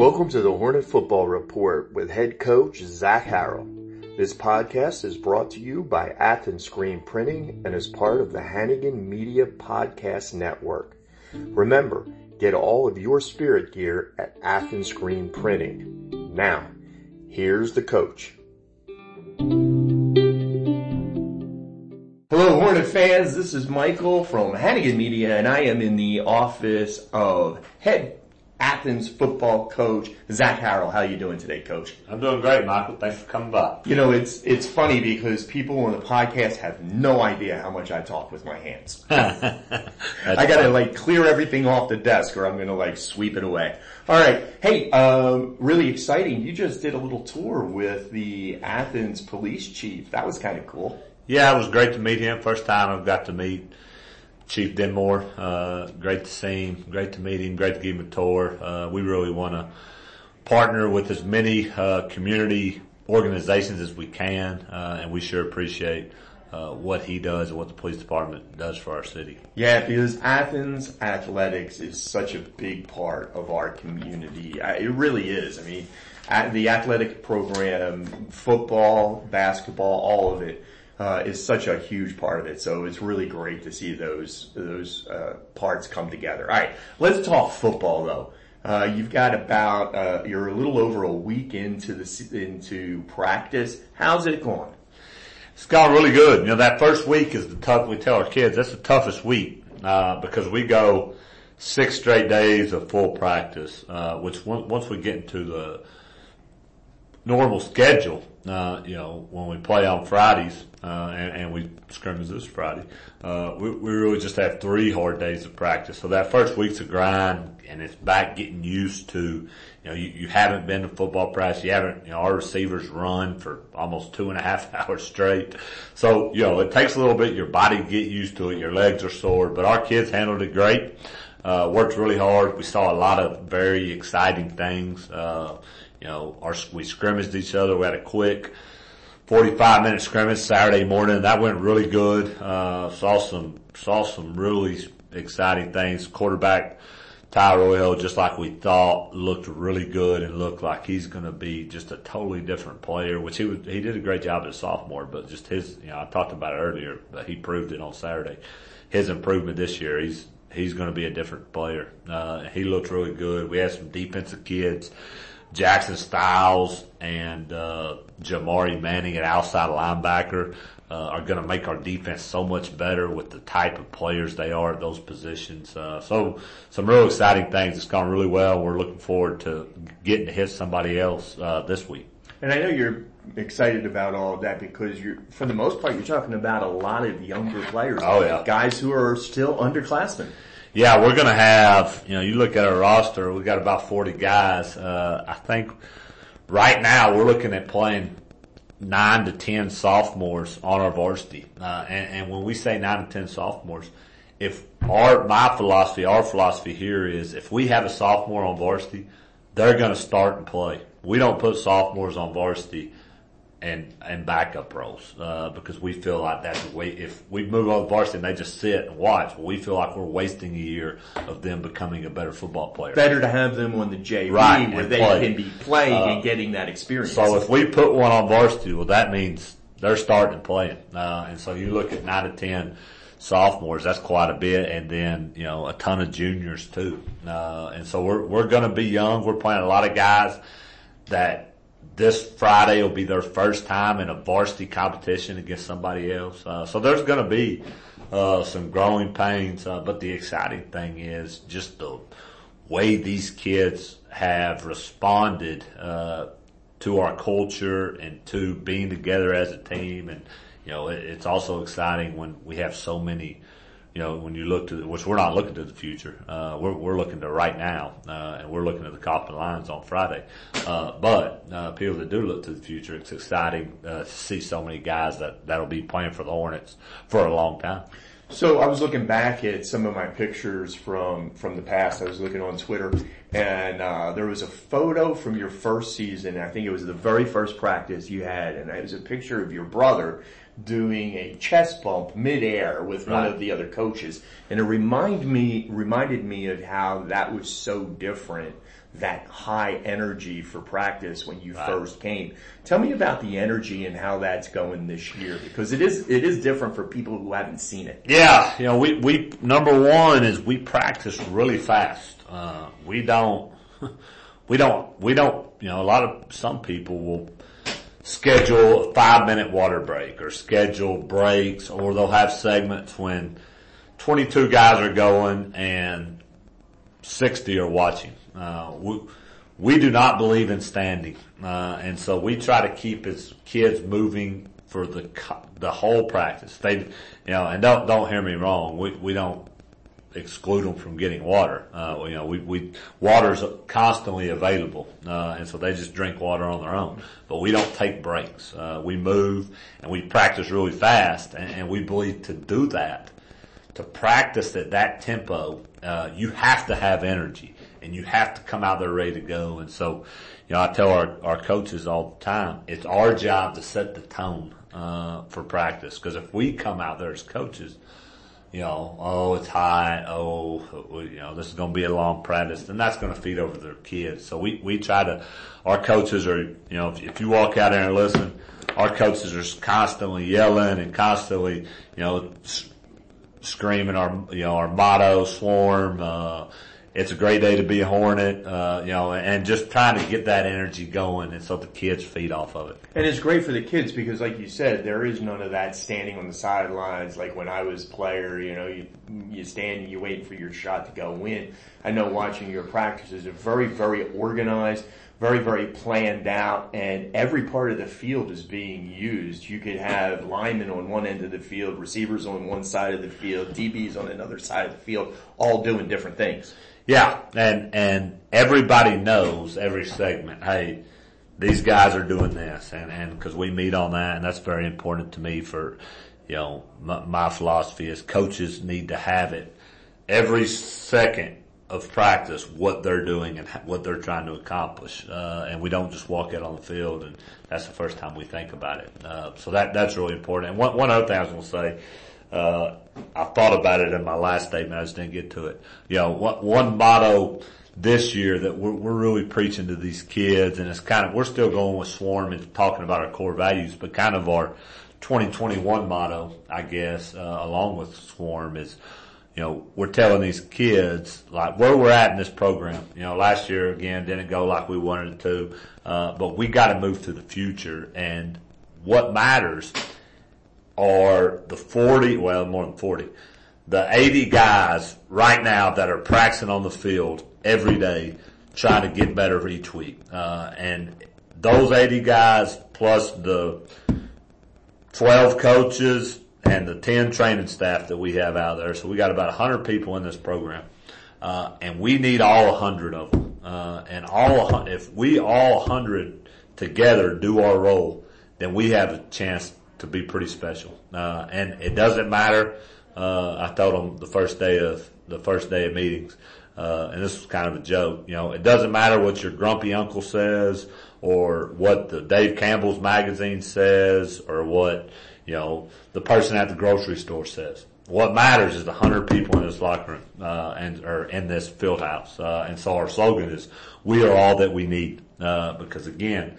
Welcome to the Hornet Football Report with head coach Zac Harrell. This podcast is brought to you by Athens Screen Printing and is part of the Hannigan Media Podcast Network. Remember, get all of your spirit gear at Athens Screen Printing. Now, here's the coach. Hello Hornet fans, this is Michael from Hannigan Media and I am in the office of head Athens football coach Zac Harrell. How you doing today, coach? I'm doing great, Michael. Thanks for coming by. You know, it's, it's funny because people on the podcast have no idea how much I talk with my hands. I gotta like clear everything off the desk or I'm gonna like sweep it away. Alright. Hey, um, really exciting. You just did a little tour with the Athens police chief. That was kind of cool. Yeah, it was great to meet him. First time I've got to meet Chief Denmore. Uh, great to see him. Great to meet him. Great to give him a tour. Uh, we really want to partner with as many uh, community organizations as we can, uh, and we sure appreciate uh, what he does and what the police department does for our city. Yeah, because Athens athletics is such a big part of our community. It really is. I mean, the athletic program, football, basketball, all of it uh, is such a huge part of it. So it's really great to see those those uh, parts come together. All right, let's talk football though. Uh, you've got about uh, you're a little over a week into the into practice. How's it going? It's gone really good. You know that first week is the tough. We tell our kids that's the toughest week uh, because we go six straight days of full practice, uh, which once we get into the normal schedule, uh, you know, when we play on Fridays, uh, and, and, we scrimmage this Friday, uh, we, we really just have three hard days of practice. So that first week's a grind and it's back getting used to, you know, you, you haven't been to football practice. You haven't, you know, our receivers run for almost two and a half hours straight. So, you know, it takes a little bit, your body get used to it. Your legs are sore, but our kids handled it great. Uh, worked really hard. We saw a lot of very exciting things. Uh, you know, our, we scrimmaged each other. We had a quick 45 minute scrimmage Saturday morning. That went really good. Uh, saw some, saw some really exciting things. Quarterback Ty Royal, just like we thought, looked really good and looked like he's going to be just a totally different player, which he was, he did a great job as a sophomore, but just his, you know, I talked about it earlier, but he proved it on Saturday. His improvement this year, he's, he's going to be a different player. Uh, he looked really good. We had some defensive kids Jackson Styles and uh, Jamari Manning at outside linebacker uh, are going to make our defense so much better with the type of players they are at those positions. Uh, so some real exciting things. It's gone really well. We're looking forward to getting to hit somebody else uh, this week. And I know you're excited about all of that because you're, for the most part, you're talking about a lot of younger players. Oh yeah, guys who are still underclassmen. Yeah, we're gonna have, you know, you look at our roster, we've got about 40 guys. Uh, I think right now we're looking at playing nine to 10 sophomores on our varsity. Uh, and, and when we say nine to 10 sophomores, if our, my philosophy, our philosophy here is if we have a sophomore on varsity, they're gonna start and play. We don't put sophomores on varsity and and backup roles uh, because we feel like that's way. If we move on to varsity and they just sit and watch, well, we feel like we're wasting a year of them becoming a better football player. Better to have them on the JV right, where they play. can be playing uh, and getting that experience. So if we put one on varsity, well, that means they're starting and playing. Uh, and so you look at nine to ten sophomores, that's quite a bit, and then you know a ton of juniors too. Uh, and so we're we're going to be young. We're playing a lot of guys that this Friday will be their first time in a varsity competition against somebody else. Uh, so there's going to be uh, some growing pains, uh, but the exciting thing is just the way these kids have responded uh, to our culture and to being together as a team. And you know, it, it's also exciting when we have so many you know, when you look to, which we're not looking to the future, uh, we're, we're looking to right now, uh, and we're looking at the Kaufman Lions on Friday. Uh, but, uh, people that do look to the future, it's exciting, uh, to see so many guys that, that'll be playing for the Hornets for a long time. So I was looking back at some of my pictures from, from the past. I was looking on Twitter and, uh, there was a photo from your first season. I think it was the very first practice you had and it was a picture of your brother doing a chest bump midair with right. one of the other coaches. And it reminded me, reminded me of how that was so different that high energy for practice when you right. first came. Tell me about the energy and how that's going this year because it is it is different for people who haven't seen it. Yeah, you know, we we number one is we practice really fast. Uh, we don't we don't we don't you know a lot of some people will schedule a five minute water break or schedule breaks or they'll have segments when 22 guys are going and 60 are watching. Uh, we, we do not believe in standing, uh, and so we try to keep his kids moving for the the whole practice. They, you know, and don't don't hear me wrong. We we don't exclude them from getting water. Uh, you know, we, we, water's constantly available, uh, and so they just drink water on their own. But we don't take breaks. Uh, we move and we practice really fast, and, and, we believe to do that, to practice at that tempo, uh, you have to have energy and you have to come out there ready to go. And so, you know, I tell our, our coaches all the time, it's our job to set the tone, uh, for practice. Cause if we come out there as coaches, you know, oh, it's high. Oh, you know, this is going to be a long practice, and that's going to feed over their kids. So we, we try to, our coaches are, you know, if, if you walk out there and listen, our coaches are constantly yelling and constantly, you know, screaming our, you know, our motto, swarm, uh, it's a great day to be a Hornet, uh, you know, and just trying to get that energy going and so the kids feed off of it. And it's great for the kids because like you said, there is none of that standing on the sidelines like when I was player, you know, you, you stand and you wait for your shot to go in. I know watching your practices are very, very organized, very, very planned out and every part of the field is being used. You could have linemen on one end of the field, receivers on one side of the field, DBs on another side of the field, all doing different things. Yeah, and and everybody knows every segment. Hey, these guys are doing this, and and because we meet on that, and that's very important to me for, you know, my, my philosophy is coaches need to have it every second of practice what they're doing and what they're trying to accomplish, uh, and we don't just walk out on the field and that's the first time we think about it. Uh, so that that's really important. And one one other thing I was going to say uh, I thought about it in my last statement. I just didn't get to it. You know, one, one motto this year that we're, we're really preaching to these kids and it's kind of, we're still going with Swarm and talking about our core values, but kind of our 2021 motto, I guess, uh, along with Swarm is, you know, we're telling these kids like where we're at in this program. You know, last year again didn't go like we wanted it to, uh, but we got to move to the future and what matters are the 40, well, more than 40, the 80 guys right now that are practicing on the field every day trying to get better each week. Uh, and those 80 guys plus the 12 coaches and the 10 training staff that we have out there. So we got about 100 people in this program. Uh, and we need all 100 of them. Uh, and all, if we all 100 together do our role, then we have a chance to be pretty special. Uh, and it doesn't matter. Uh, I told them the first day of the first day of meetings, uh, and this was kind of a joke. You know, it doesn't matter what your grumpy uncle says or what the Dave Campbell's magazine says or what you know the person at the grocery store says. What matters is the hundred people in this locker room uh, and or in this field house. Uh, and so our slogan is, "We are all that we need." Uh, because again,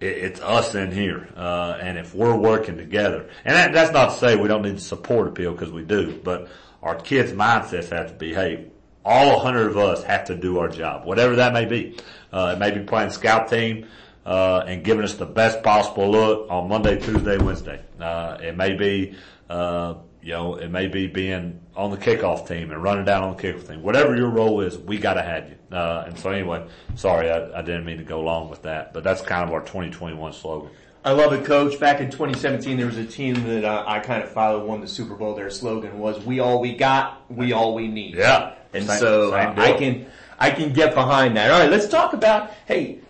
it's us in here. Uh, and if we're working together, and that, that's not to say we don't need to support appeal because we do, but our kids' mindsets have to be, hey, all 100 of us have to do our job, whatever that may be. Uh, it may be playing scout team, uh, and giving us the best possible look on Monday, Tuesday, Wednesday. Uh, it may be, uh, you know, it may be being on the kickoff team and running down on the kickoff team. Whatever your role is, we gotta have you. Uh, and so anyway, sorry, I, I, didn't mean to go along with that, but that's kind of our 2021 slogan. I love it, coach. Back in 2017, there was a team that uh, I kind of followed won the Super Bowl. Their slogan was, we all we got, we all we need. Yeah. And same, so same I can, I can get behind that. All right, let's talk about, hey,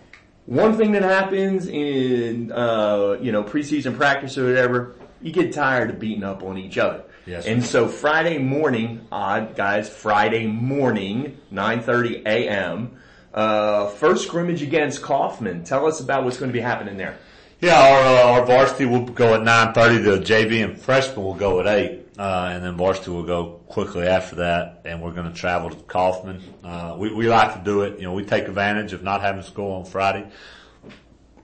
one thing that happens in, uh, you know, preseason practice or whatever, you get tired of beating up on each other. Yes. And so Friday morning, odd guys, Friday morning, 9.30 a.m., uh, first scrimmage against Kaufman. Tell us about what's going to be happening there. Yeah, our, uh, our varsity will go at 9.30. The JV and freshman will go at 8. Uh, and then varsity will go quickly after that, and we're going to travel to Kaufman. Uh, we, we like to do it, you know, we take advantage of not having school on Friday.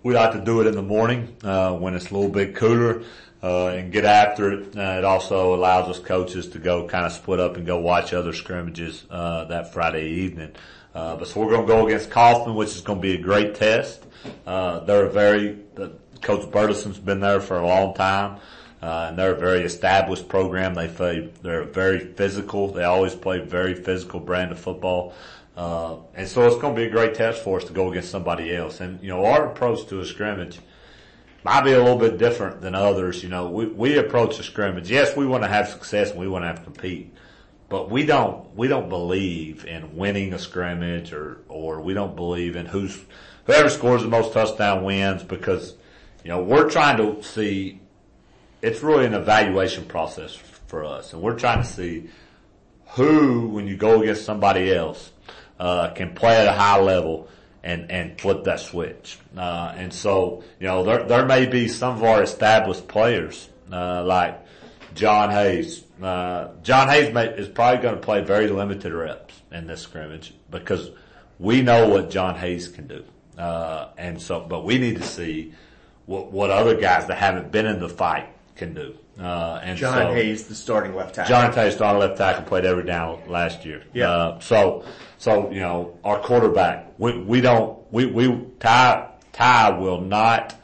We like to do it in the morning, uh, when it's a little bit cooler, uh, and get after it. Uh, it also allows us coaches to go kind of split up and go watch other scrimmages, uh, that Friday evening. Uh, but so we're going to go against Kaufman, which is going to be a great test. Uh, they're a very, Coach Burleson's been there for a long time. Uh, and they're a very established program. They play, they're very physical. They always play very physical brand of football. Uh, and so it's going to be a great test for us to go against somebody else. And, you know, our approach to a scrimmage might be a little bit different than others. You know, we, we approach a scrimmage. Yes, we want to have success and we want to have to compete. But we don't, we don't believe in winning a scrimmage or, or we don't believe in who's, whoever scores the most touchdown wins because, you know, we're trying to see, it's really an evaluation process for us and we're trying to see who, when you go against somebody else, uh, can play at a high level and, and flip that switch. Uh, and so, you know, there, there may be some of our established players, uh, like John Hayes, uh, John Hayes may, is probably going to play very limited reps in this scrimmage because we know what John Hayes can do. Uh, and so, but we need to see what, what other guys that haven't been in the fight can do. Uh, and John so, Hayes, the starting left tackle. John Hayes, starting left tackle, played every down last year. Yeah. Uh, so, so, you know, our quarterback, we, we don't, we, we, Ty, Ty will not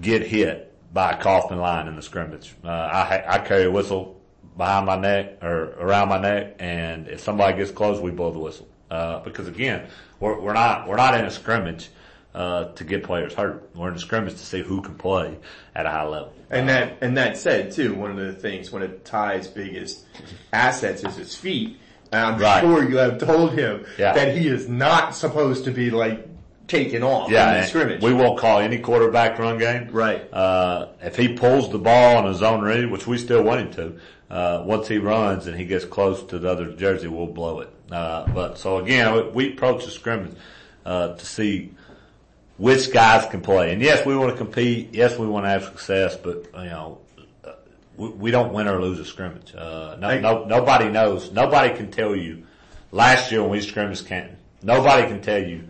get hit by a Kaufman line in the scrimmage. Uh, I, I carry a whistle behind my neck or around my neck, and if somebody gets close, we blow the whistle. Uh, because again, we're, we're not we're not in a scrimmage uh, to get players hurt. We're in a scrimmage to see who can play at a high level. And that and that said too, one of the things one of Ty's biggest assets is his feet. And I'm Right. sure you have told him Yeah. that he is not supposed to be like taken off Yeah, in the scrimmage. we won't call any quarterback run game. Right. Uh, if he pulls the ball on a zone read, which we still want him to, uh, once he runs and he gets close to the other jersey, we'll blow it. Uh, but so again, we- we approach the scrimmage, uh, to see which guys can play. And yes, we want to compete. Yes, we want to have success, but you know, we, we don't win or lose a scrimmage. Uh, no, no, nobody knows. Nobody can tell you last year when we scrimmaged Canton. Nobody can tell you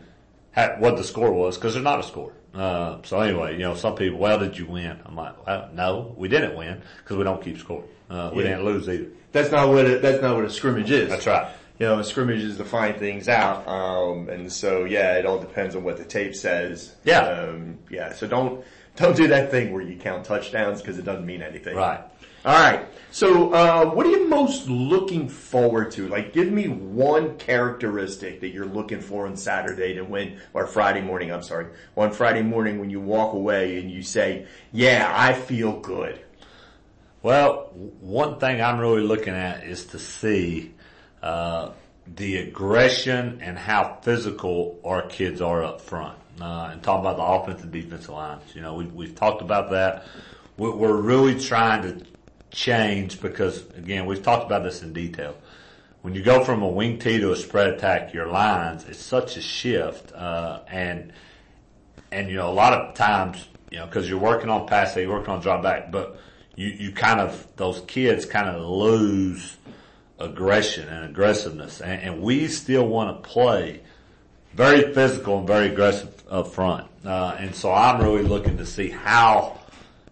how, what the score was because there's not a score. Uh, so anyway, you know, some people, well, did you win? I'm like, well, no, we didn't win because we don't keep score. Uh, we Yeah. didn't lose either. That's not what that's not what a scrimmage is. That's right. You know, scrimmages to find things out. Um, and so yeah, it all depends on what the tape says. Yeah. Um, yeah. So don't don't do that thing where you count touchdowns because it doesn't mean anything. Right. All right. So, uh, what are you most looking forward to? Like, give me one characteristic that you're looking for on Saturday to win, or Friday morning, I'm sorry, on Friday morning when you walk away and you say, yeah, I feel good. Well, one thing I'm really looking at is to see uh, the aggression and how physical our kids are up front. Uh, and talking about the offensive and defensive lines. You know, we, we've talked about that. We- We're really trying to change because, again, we've talked about this in detail. When you go from a wing tee to a spread attack, your lines, it's such a shift. Uh, and and you know, a lot of times, you know, cause you're working on pass, you're working on drop back, but you, you kind of, those kids kind of lose aggression and aggressiveness. And, and we still want to play very physical and very aggressive up front. Uh, and so I'm really looking to see how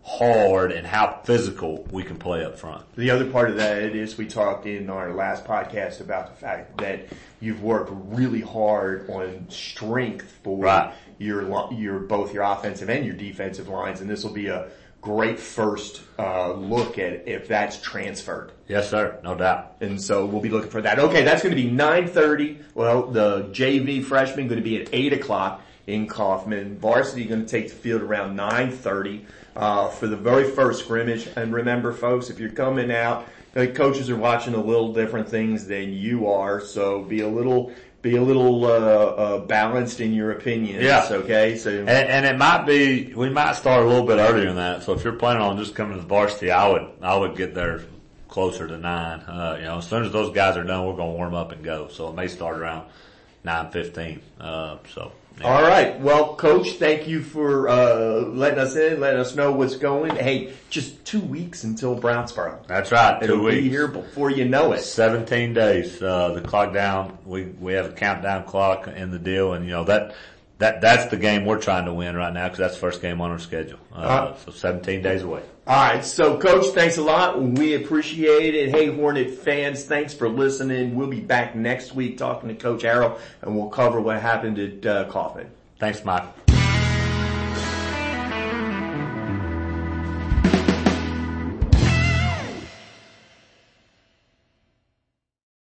hard and how physical we can play up front. The other part of that is we talked in our last podcast about the fact that you've worked really hard on strength for Right. your your both your offensive and your defensive lines, and this will be a great first uh, look at if that's transferred. Yes, sir. No doubt. And so we'll be looking for that. Okay, that's going to be 9.30. Well, the JV freshman going to be at 8 o'clock in Kaufman. Varsity going to take the field around 9.30 uh, for the very first scrimmage. And remember, folks, if you're coming out, the coaches are watching a little different things than you are. So be a little be a little uh, uh, balanced in your opinions. Yeah. Okay. So And, and it might be, we might start a little bit earlier than that. So if you're planning on just coming to the varsity, I would, I would get there closer to nine. Uh, you know, as soon as those guys are done, we're going to warm up and go. So it may start around nine fifteen. Uh, so. Yeah. All right. Well, coach, thank you for, uh, letting us in, letting us know what's going. Hey, just two weeks until Brownsboro. That's right. 2 It'll weeks. be here before you know it. 17 days. Uh, the clock down. We we have a countdown clock in the deal, and you know that that that's the game we're trying to win right now because that's the first game on our schedule. Uh, Uh-huh. so 17 days away. All right. So coach, thanks a lot. We appreciate it. Hey, Hornet fans, thanks for listening. We'll be back next week talking to Coach Harrell and we'll cover what happened at uh, Kaufman. Thanks, Mike.